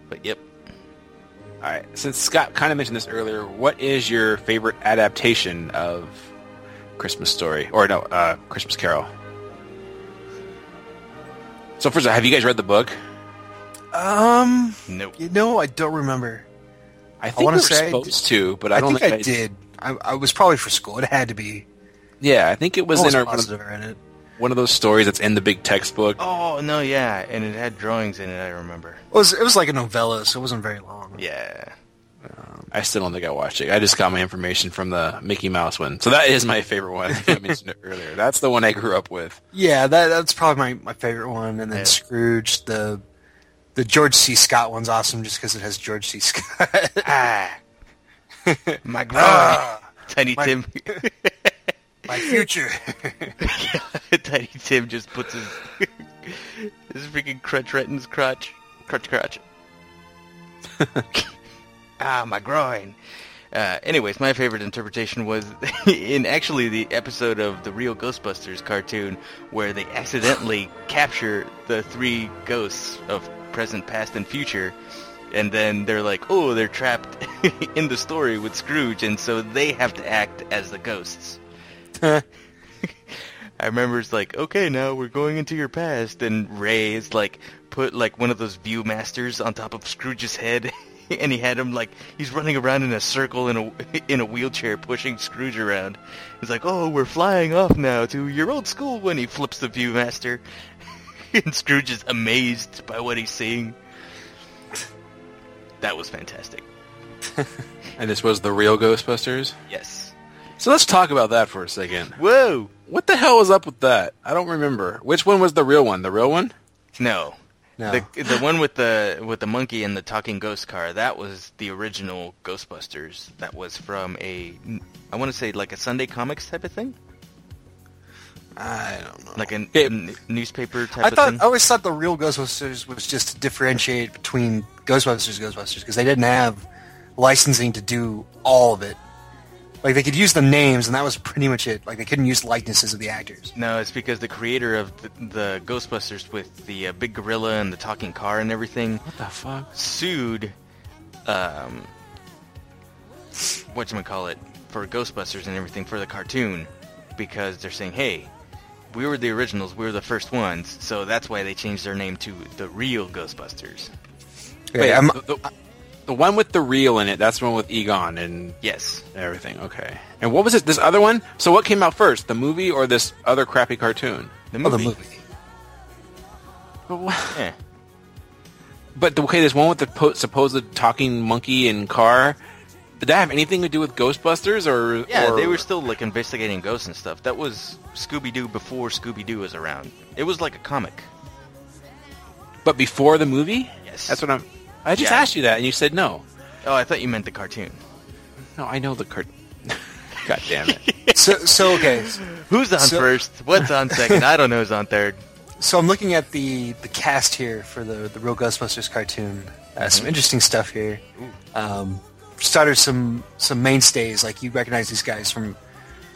But yep. All right. Since Scott kind of mentioned this earlier, what is your favorite adaptation of Christmas Story or no, uh, Christmas Carol? So first, of all, have you guys read the book? Um, Nope. you know, I don't remember. I think wanna we're say I supposed to, but I, I, don't think, I did. I, I was probably for school. It had to be. Yeah, I think it was in our, one, of, positive it. one of those stories that's in the big textbook. Oh no, yeah, and it had drawings in it. I remember. It was it was like a novella, so it wasn't very long. Yeah. I still don't think I watched it. I just got my information from the Mickey Mouse one. So that is my favorite one. I I mentioned it earlier. That's the one I grew up with. Yeah, that that's probably my, my favorite one. And then Yeah. Scrooge, the the George C. Scott one's awesome just because it has George C. Scott. Ah. My groin. Ah, Tiny my- Tim. my future. Tiny Tim just puts his his freaking crutch right in his crotch. Crutch, crotch. ah, my groin. Uh, anyways, my favorite interpretation was in actually the episode of the Real Ghostbusters cartoon where they accidentally capture the three ghosts of present, past, and future, and then they're like, oh, they're trapped in the story with Scrooge, and so they have to act as the ghosts. I remember it's like, okay, now we're going into your past, and Ray is like, put like one of those Viewmasters on top of Scrooge's head, and he had him like he's running around in a circle in a in a wheelchair, pushing Scrooge around. He's like, oh, we're flying off now to your old school when he flips the Viewmaster, and Scrooge is amazed by what he's seeing. That was fantastic. And this was the real Ghostbusters. Yes. So let's talk about that for a second. Whoa. What the hell was up with that? I don't remember. Which one was the real one? The real one? No. No. The the one with the with the monkey and the talking ghost car, that was the original Ghostbusters. That was from a I want to say like a Sunday comics type of thing, I don't know. like a Yeah. n- newspaper type I of thought thing. I always thought the real Ghostbusters was just to differentiate between Ghostbusters and Ghostbusters because they didn't have licensing to do all of it. Like they could use the names and that was pretty much it. Like they couldn't use likenesses of the actors. No, it's because the creator of the, the Ghostbusters with the uh, big gorilla and the talking car and everything What the fuck? sued, um, what call it for Ghostbusters and everything for the cartoon because they're saying, hey, we were the originals, we were the first ones, so that's why they changed their name to the real Ghostbusters. Wait, I'm- the, the, the one with the real in it, that's the one with Egon and Yes. everything. Okay. And what was it? This other one? So what came out first, the movie or this other crappy cartoon? The oh, movie. the movie. But, what- Yeah. but the, okay, there's one with the po- supposed talking monkey and car. Did that have anything to do with Ghostbusters or? Yeah, or- they were still like investigating ghosts and stuff. That was Scooby Doo before Scooby Doo was around. It was like a comic. But before the movie? Yes. That's what I'm. I just Yeah. asked you that, and you said no. Oh, I thought you meant the cartoon. No, I know the cartoon. God damn it! So, so okay. Who's on So- first? What's on second? I don't know who's on third. So I'm looking at the the cast here for the the Real Ghostbusters cartoon. Uh, Some interesting stuff here. Um, for starters, some some mainstays like you recognize these guys from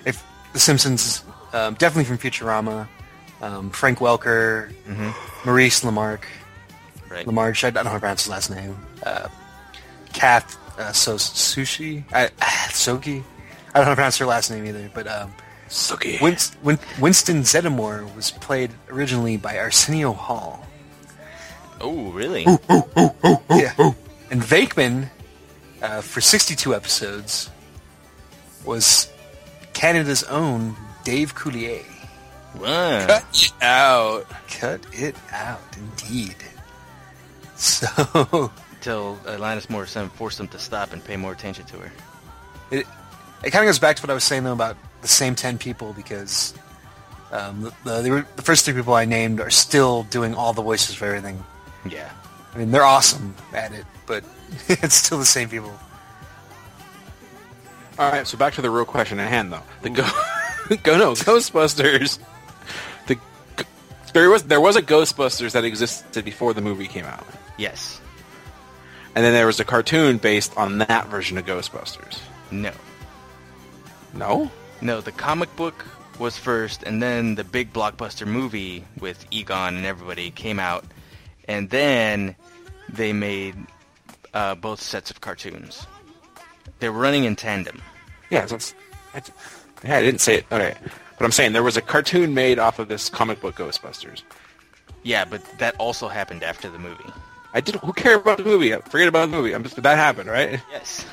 if The Simpsons, um, definitely from Futurama. Um, Frank Welker, Maurice Lamarck, Right. Lamarche. I don't know how to pronounce his last name. Uh, Kath uh, so Sushi, I, Soki. I don't know how to pronounce her last name either. But um, Suki. Win- Win- Winston Zeddemore was played originally by Arsenio Hall. Oh, really? yeah. And Venkman, uh, for 62 episodes, was Canada's own Dave Coulier. Wow. Cut it out. Cut it out, indeed. So, Until Alanis Morissette forced them to stop and pay more attention to her. it, it kind of goes back to what I was saying, though, about the same 10 people, because um, the, the, the first three people I named are still doing all the voices for everything. Yeah. I mean, they're awesome at it, but it's still the same people. All right, so back to the real question at hand, though. The go, go no Ghostbusters. The there was there was a Ghostbusters that existed before the movie came out, Yes. and then there was a cartoon based on that version of Ghostbusters. No. No, No, the comic book was first, and then the big blockbuster movie with Egon and everybody came out, and then they made uh, both sets of cartoons. They were running in tandem. yeah, that's, that's yeah, I didn't say it. Okay, but I'm saying there was a cartoon made off of this comic book Ghostbusters. Yeah, but that also happened after the movie. I didn't. Who cared about the movie? Forget about the movie. I'm just, that happened, right? Yes.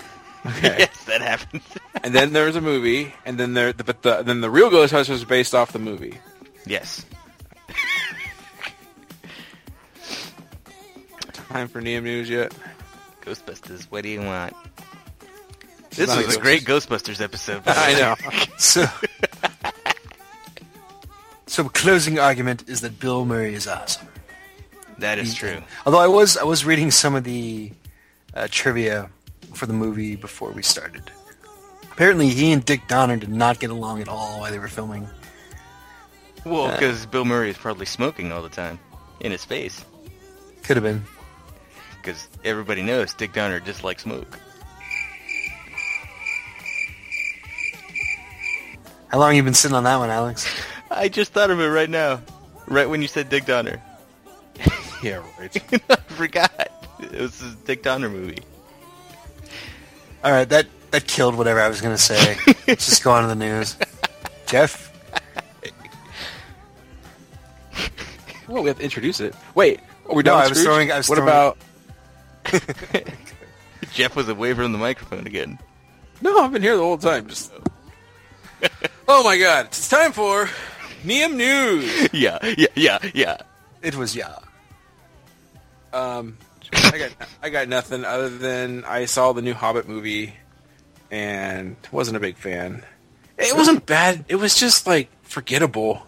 Okay. yes, that happened. and then there was a movie, and then there, but the then the real Ghostbusters was based off the movie. yes. Time for Neum News yet? Ghostbusters, what do you want? This was a great Ghostbusters episode. I know. So, so closing argument is that Bill Murray is awesome. That is true. Although I was I was reading some of the uh, trivia for the movie before we started. Apparently, he and Dick Donner did not get along at all while they were filming. Well, because Bill Murray is probably smoking all the time in his face. Could have been. Because everybody knows Dick Donner dislikes smoke. How long you been sitting on that one, Alex? I just thought of it right now. Right when you said Dick Donner. Yeah, right. I forgot. It was a Dick Donner movie. All right, that that killed whatever I was going to say. Let's just go on to the news. Jeff, Well, we have to introduce it. Wait, are we No, done? I was Scrooge? throwing- I was what throwing- about? Jeff was away from the microphone again. No, I've been here the whole time. Just. oh my God! It's time for Neum News. yeah, yeah, yeah, yeah. it was yeah. Um, I got I got nothing other than I saw the new Hobbit movie, and wasn't a big fan. It wasn't bad. It was just like forgettable.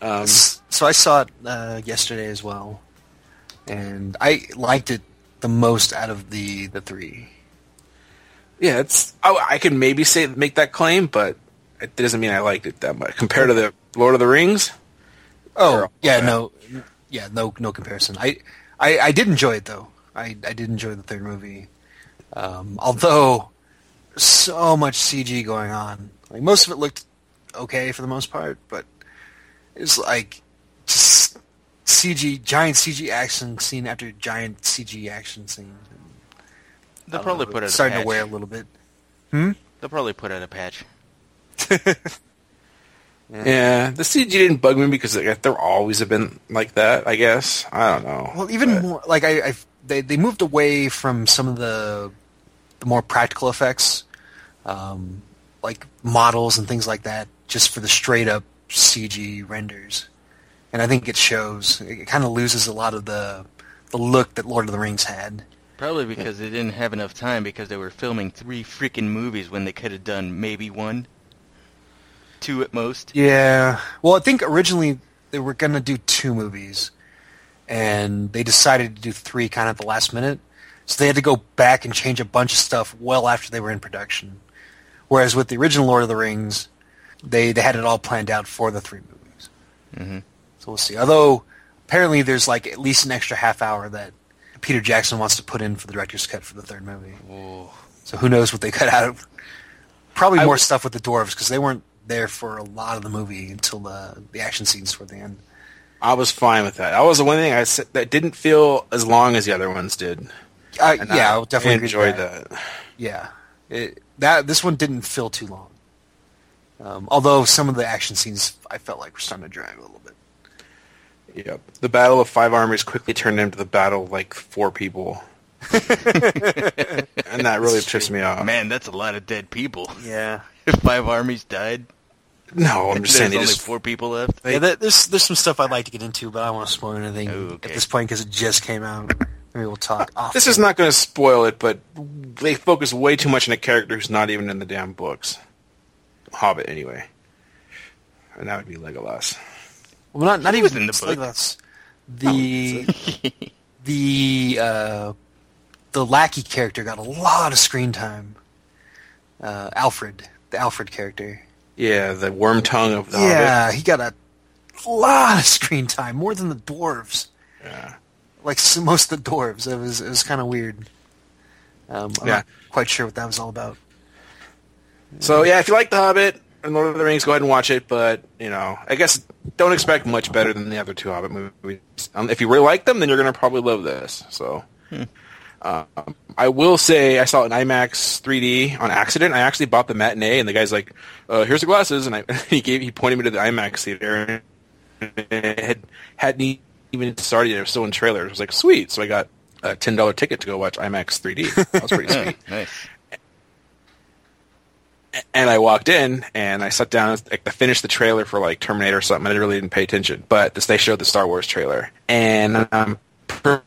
Um, So I saw it uh, yesterday as well, and I liked it the most out of the the three. yeah, it's. I, I could maybe say make that claim, but it doesn't mean I liked it that much compared to the Lord of the Rings. Oh yeah, no, yeah, no, no comparison. I, I, I did enjoy it though. I, I did enjoy the third movie, um, although so much CG going on. Like most of it looked okay for the most part, but it's like just CG, giant CG action scene after giant CG action scene. They'll probably put it starting a patch. to wear a little bit. Hmm. They'll probably put out a patch. Yeah, the CG didn't bug me because like, there always have been like that. I guess I don't know. Well, even But- more like I, I they they moved away from some of the the more practical effects, um, like models and things like that, just for the straight up CG renders, and I think it shows. It kind of loses a lot of the the look that Lord of the Rings had. Probably because they didn't have enough time because they were filming three freaking movies when they could have done maybe one, two at most. Yeah. Well, I think originally they were going to do two movies, and they decided to do three kind of at the last minute. So they had to go back and change a bunch of stuff well after they were in production. Whereas with the original Lord of the Rings, they, they had it all planned out for the three movies. hmm So we'll see. Although apparently there's like at least an extra half hour that Peter Jackson wants to put in for the director's cut for the third movie. So who knows what they cut out of? Probably I more w- stuff with the dwarves because they weren't there for a lot of the movie until the the action scenes toward the end. I was fine with that. That was the one thing I said that didn't feel as long as the other ones did. Uh, yeah, I I'll definitely enjoyed that. that. Yeah, it, that this one didn't feel too long. Um, although some of the action scenes I felt like were starting to drag a little bit. Yep. The battle of five armies quickly turned into the battle of like four people. and that really pissed me off. Man, that's a lot of dead people. Yeah, If five armies died, No, I'm just saying there's only just four people left. yeah. there- There's there's some stuff I'd like to get into, but I don't want to spoil anything Oh, okay. at this point because it just came out. Maybe we'll talk. Uh, off This is not going to spoil it, but they focus way too much on a character who's not even in the damn books. Hobbit, anyway. And that would be Legolas. Well, not not He even in the book. like the the uh, the lackey character got a lot of screen time. Uh, Alfrid, the Alfrid character. Yeah, the Wormtongue of the yeah, he got a lot of screen time, more than the dwarves. Yeah. Like most of the dwarves, it was it was kind of weird. Um, I'm Yeah. not quite sure what that was all about. So yeah, if you like The Hobbit and Lord of the Rings, go ahead and watch it. But you know, I guess don't expect much better than the other two Hobbit movies. Um, if you really like them, then you're gonna probably love this. So, um, I will say I saw it in IMAX 3D on accident. I actually bought the matinee, and the guy's like, uh, "Here's the glasses," and I, he gave he pointed me to the IMAX theater. And it had hadn't even started yet. It was still in trailers. I was like, "Sweet!" So I got a ten dollar ticket to go watch IMAX 3D. That was pretty sweet. nice. And I walked in and I sat down. Like, I finished the trailer for like Terminator or something. I really didn't pay attention, but this, they showed the Star Wars trailer, and I'm pretty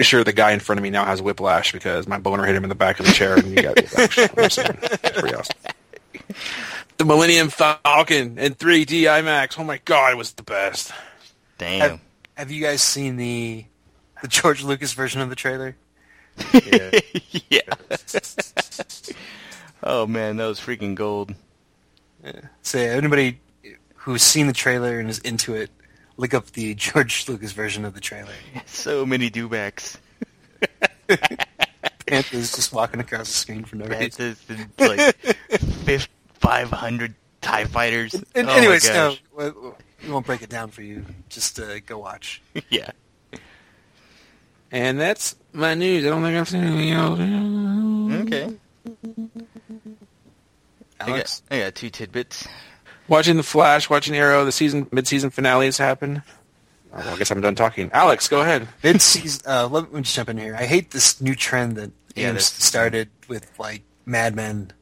sure the guy in front of me now has whiplash because my boner hit him in the back of the chair and he got whiplash. I'm just saying. It's pretty awesome. The Millennium Falcon in 3D IMAX. Oh my god, it was the best. Damn. Have, have you guys seen the the George Lucas version of the trailer? Yeah. yeah. oh man, that was freaking gold. So yeah, anybody who's seen the trailer and is into it, look up the George Lucas version of the trailer. So many dewbacks. Banthas just walking across the screen for no reason. Banthas and like 500 TIE fighters. And, oh anyways, no, gosh. we we won't break it down for you. Just uh, go watch. yeah. And that's my news. I don't think I've seen anything else. Okay. I got, I got two tidbits. Watching The Flash, watching Arrow, the season mid-season finale has happened. Oh, well, I guess I'm done talking. Alex, go ahead. mid season. Uh, let me just jump in here. I hate this new trend that Yeah, AMC started with like Mad Men,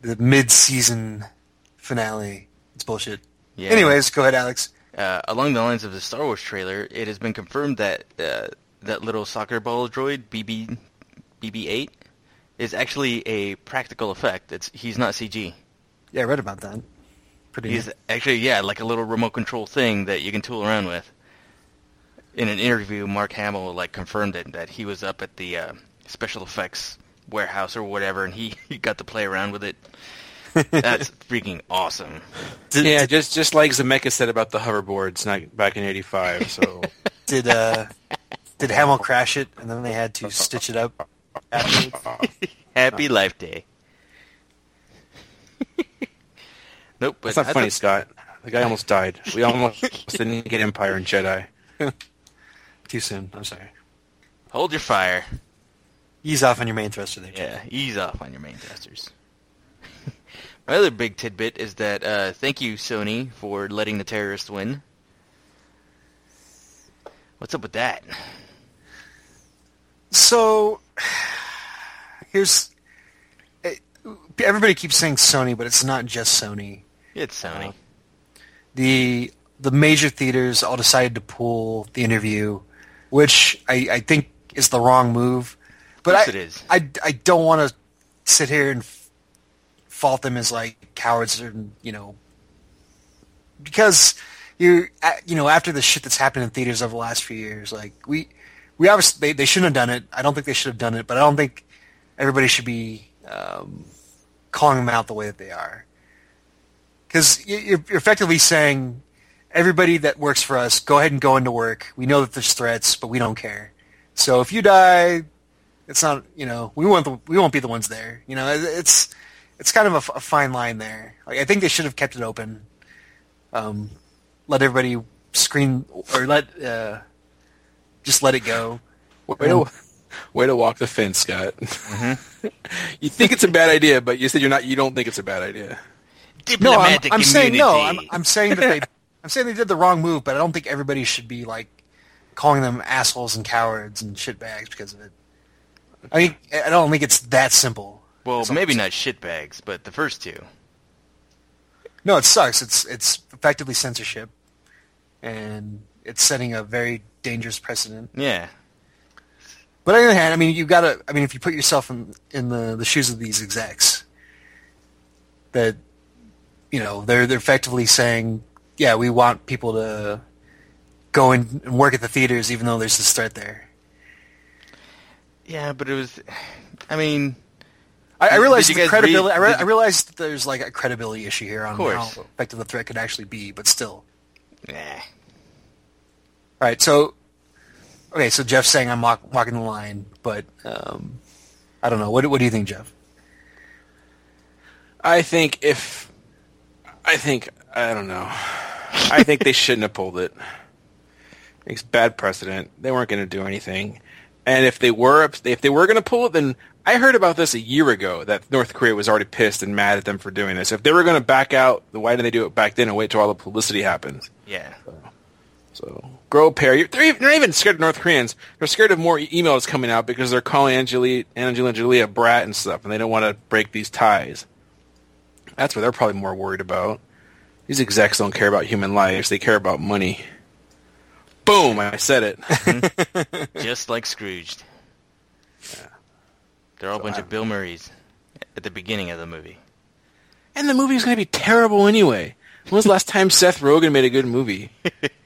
the mid season finale. It's bullshit. Yeah. Anyways, go ahead, Alex. Uh, along the lines of the Star Wars trailer, it has been confirmed that uh, that little soccer ball droid BB BB-8 is actually a practical effect. It's he's not CG. Yeah, I read about that. Pretty. He's neat. actually yeah, like a little remote control thing that you can tool around with. In an interview, Mark Hamill like confirmed it that he was up at the uh, special effects warehouse or whatever, and he, he got to play around with it. That's freaking awesome. Did, yeah, did, just just like Zemeckis said about the hoverboards not, back in '85. So did uh, did Hamill crash it and then they had to stitch it up? Afterwards? Happy Life Day. nope, but that's not I funny, thought- Scott. The guy almost died. We almost didn't get Empire and Jedi. Too soon. I'm sorry. Hold your fire. Ease off on your main thruster there. Yeah, ease off on your main thrusters. My other big tidbit is that uh, thank you Sony for letting the terrorists win. What's up with that? So here's eh, everybody keeps saying Sony, but it's not just Sony. It's Sony. the the major theaters all decided to pull the interview, which I, I think is the wrong move. But I, it is. I, I don't want to sit here and fault them as like cowards or you know because you you know after the shit that's happened in theaters over the last few years, like we we obviously they, they shouldn't have done it. I don't think they should have done it, but I don't think everybody should be um, calling them out the way that they are because you're you're effectively saying everybody that works for us, go ahead and go into work. We know that there's threats, but we don't care. So if you die, it's not you know we won't the, we won't be the ones there. You know it- it's it's kind of a fine line there. Like I think they should have kept it open. Um, let everybody screen or let uh, just let it go. Way to, way to walk the fence, Scott. Mm-hmm. you think it's a bad idea, but you said you're not. You don't think it's a bad idea. No, I'm, I'm saying no. I'm. I'm saying that they. I'm saying they did the wrong move, but I don't think everybody should be like calling them assholes and cowards and shitbags because of it. I think I don't think it's that simple. well, That's maybe I'm not shitbags, but the first two. No, it sucks. It's it's effectively censorship, and it's setting a very dangerous precedent. Yeah. But on the other hand, I mean, you gotta. I mean, if you put yourself in in the the shoes of these execs, that you know they're they're effectively saying, yeah, we want people to go in and work at the theaters, even though there's this threat there. Yeah, but it was. I mean, I, I Did- realize the credibility. read- I, re- I that there's like a credibility issue here on how effective the threat could actually be, but still. eh. All right, so okay, so Jeff's saying I'm walk, walking the line, but um, I don't know. What what do you think, Jeff? I think if I think I don't know. I think they shouldn't have pulled it. It's bad precedent. They weren't going to do anything. And if they were if they were going to pull it, then I heard about this a year ago that North Korea was already pissed and mad at them for doing this. If they were going to back out, then why did they do it back then and wait till all the publicity happens? Yeah. So grow a pair. They're, even, they're not even scared of North Koreans. They're scared of more emails coming out because they're calling Angelina, Angelina Jolie a brat and stuff, and they don't want to break these ties. That's what they're probably more worried about. These execs don't care about human lives; they care about money. Boom! I said it. Mm-hmm. Just like Scrooged. They're all a bunch of Bill Murrays at the beginning of the movie. and the movie's going to be terrible anyway. When was the last time Seth Rogen made a good movie?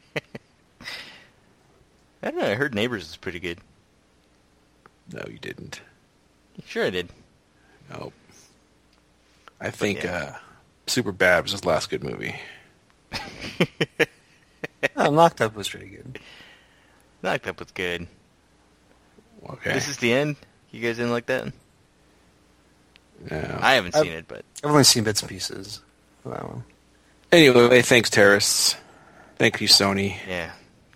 I don't know. I heard Neighbors is pretty good. No, you didn't. Sure, I did. Nope. I think yeah. uh, Super Bad was his last good movie. Oh, Knocked Up was pretty good. Locked Up was good. Okay. This is the end. You guys didn't like that? Yeah. I haven't I've- seen it, but I've only seen bits and pieces of that one. Anyway, thanks, terrorists. Thank you, Sony. yeah,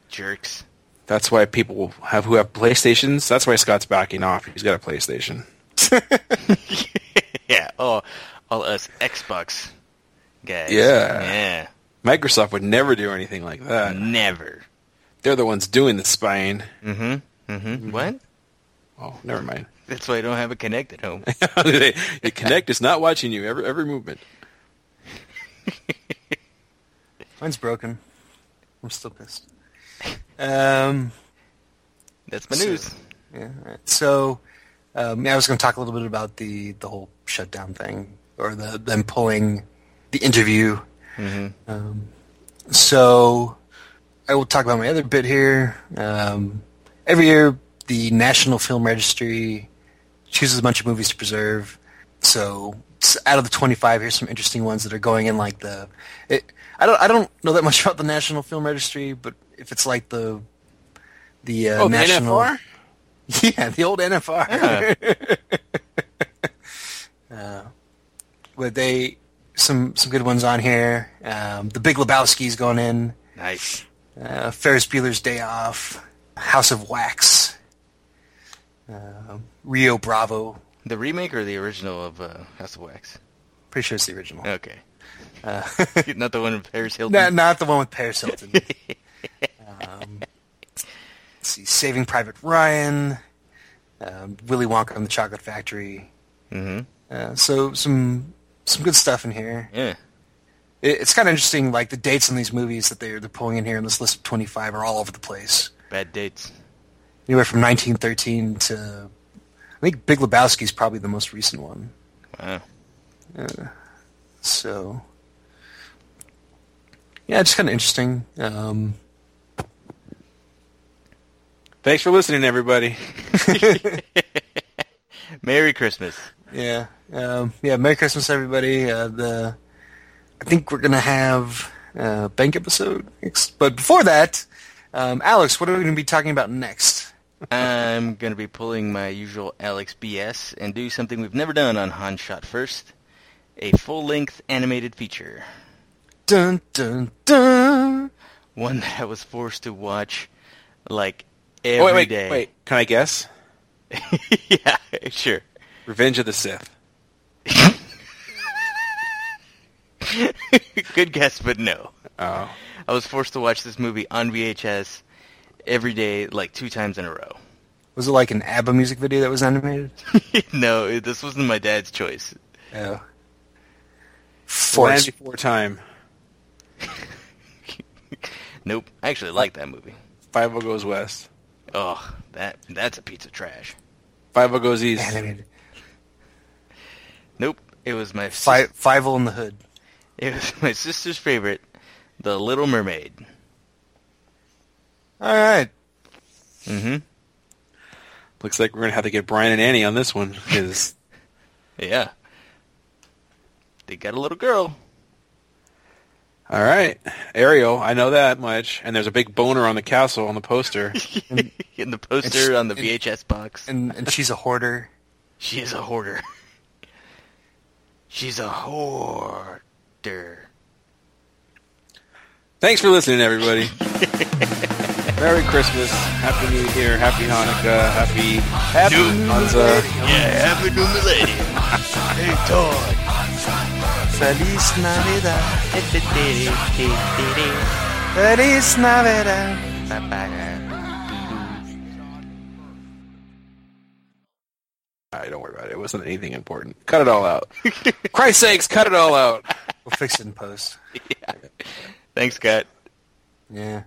jerks. That's why people have who have PlayStations. That's why Scott's backing off. He's got a PlayStation. yeah. Oh, all us Xbox guys. Yeah. Yeah. Microsoft would never do anything like that. Never. They're the ones doing the spying. Mm-hmm. Mm-hmm. What? Oh, never mind. That's why I don't have a Kinect at home. the Kinect is not watching you every every movement. Mine's broken. I'm still pissed. Um, That's my So- news. yeah. right. So, um, I was going to talk a little bit about the the whole shutdown thing or the them pulling the interview. Mm-hmm. Um, so, I will talk about my other bit here. Um, every year, the National Film Registry chooses a bunch of movies to preserve. So, out of the 25, here's some interesting ones that are going in like the. It, I don't. I don't know that much about the National Film Registry, but if it's like the the uh, oh, national, the NFR. yeah, the old NFR. uh, but they some some good ones on here. Um, the Big Lebowski's going in. Nice. Uh, Ferris Bueller's Day Off. House of Wax. Uh, Rio Bravo. The remake or the original of uh, House of Wax? Pretty sure it's the original. Okay. Uh, Not the one with Paris Hilton. not, not the one with Paris Hilton. Um, let's see, Saving Private Ryan. um, Willy Wonka and the Chocolate Factory. hmm Uh, so some some good stuff in here. Yeah. It, it's kind of interesting, like the dates on these movies that they're they're pulling in here in this list of 25 are all over the place. Bad dates. Anywhere from 1913 to I think Big Lebowski is probably the most recent one. Wow. So yeah, it's kind of interesting. Um, Thanks for listening, everybody. Merry Christmas. Yeah, um, yeah. Merry Christmas, everybody. Uh, the I think we're gonna have a bank episode, next. but before that, um, Alex, what are we gonna be talking about next? I'm going to be pulling my usual Alex BS and do something we've never done on Han Shot First. A full-length animated feature. Dun dun dun. One that I was forced to watch like Oh, every wait, wait, day. wait. Can I guess? yeah, sure. Revenge of the Sith. Good guess, but no. Oh. I was forced to watch this movie on VHS every day, like two times in a row. Was it like an ABBA music video that was animated? no, this wasn't my dad's choice. Oh. Yeah. Land Force. Before Time. Nope. I actually like that movie. Fievel Goes West. Oh, that that's a piece of trash. Fievel Goes East. Animated. Nope. It was my sis- Five Five in the Hood. it was my sister's favorite, The Little Mermaid. All right. Mm-hmm. Looks like we're gonna have to get Brian and Annie on this one because Yeah. They got a little girl. All right, Ariel. I know that much. And there's a big boner on the castle on the poster. In the poster on the and- VHS box. And and she's a hoarder. She is a hoarder. She's a hoarder. Thanks for listening, everybody. Merry Christmas, Happy New Year, Happy Hanukkah, Happy Happy Kwanzaa. Yeah, happy new millennium. hey, Todd. Feliz Navidad. Feliz Navidad. All right, don't worry about it. It wasn't anything important. Cut it all out. Christ's sakes, cut it all out. We'll fix it in post. Thanks, Scott. Yeah.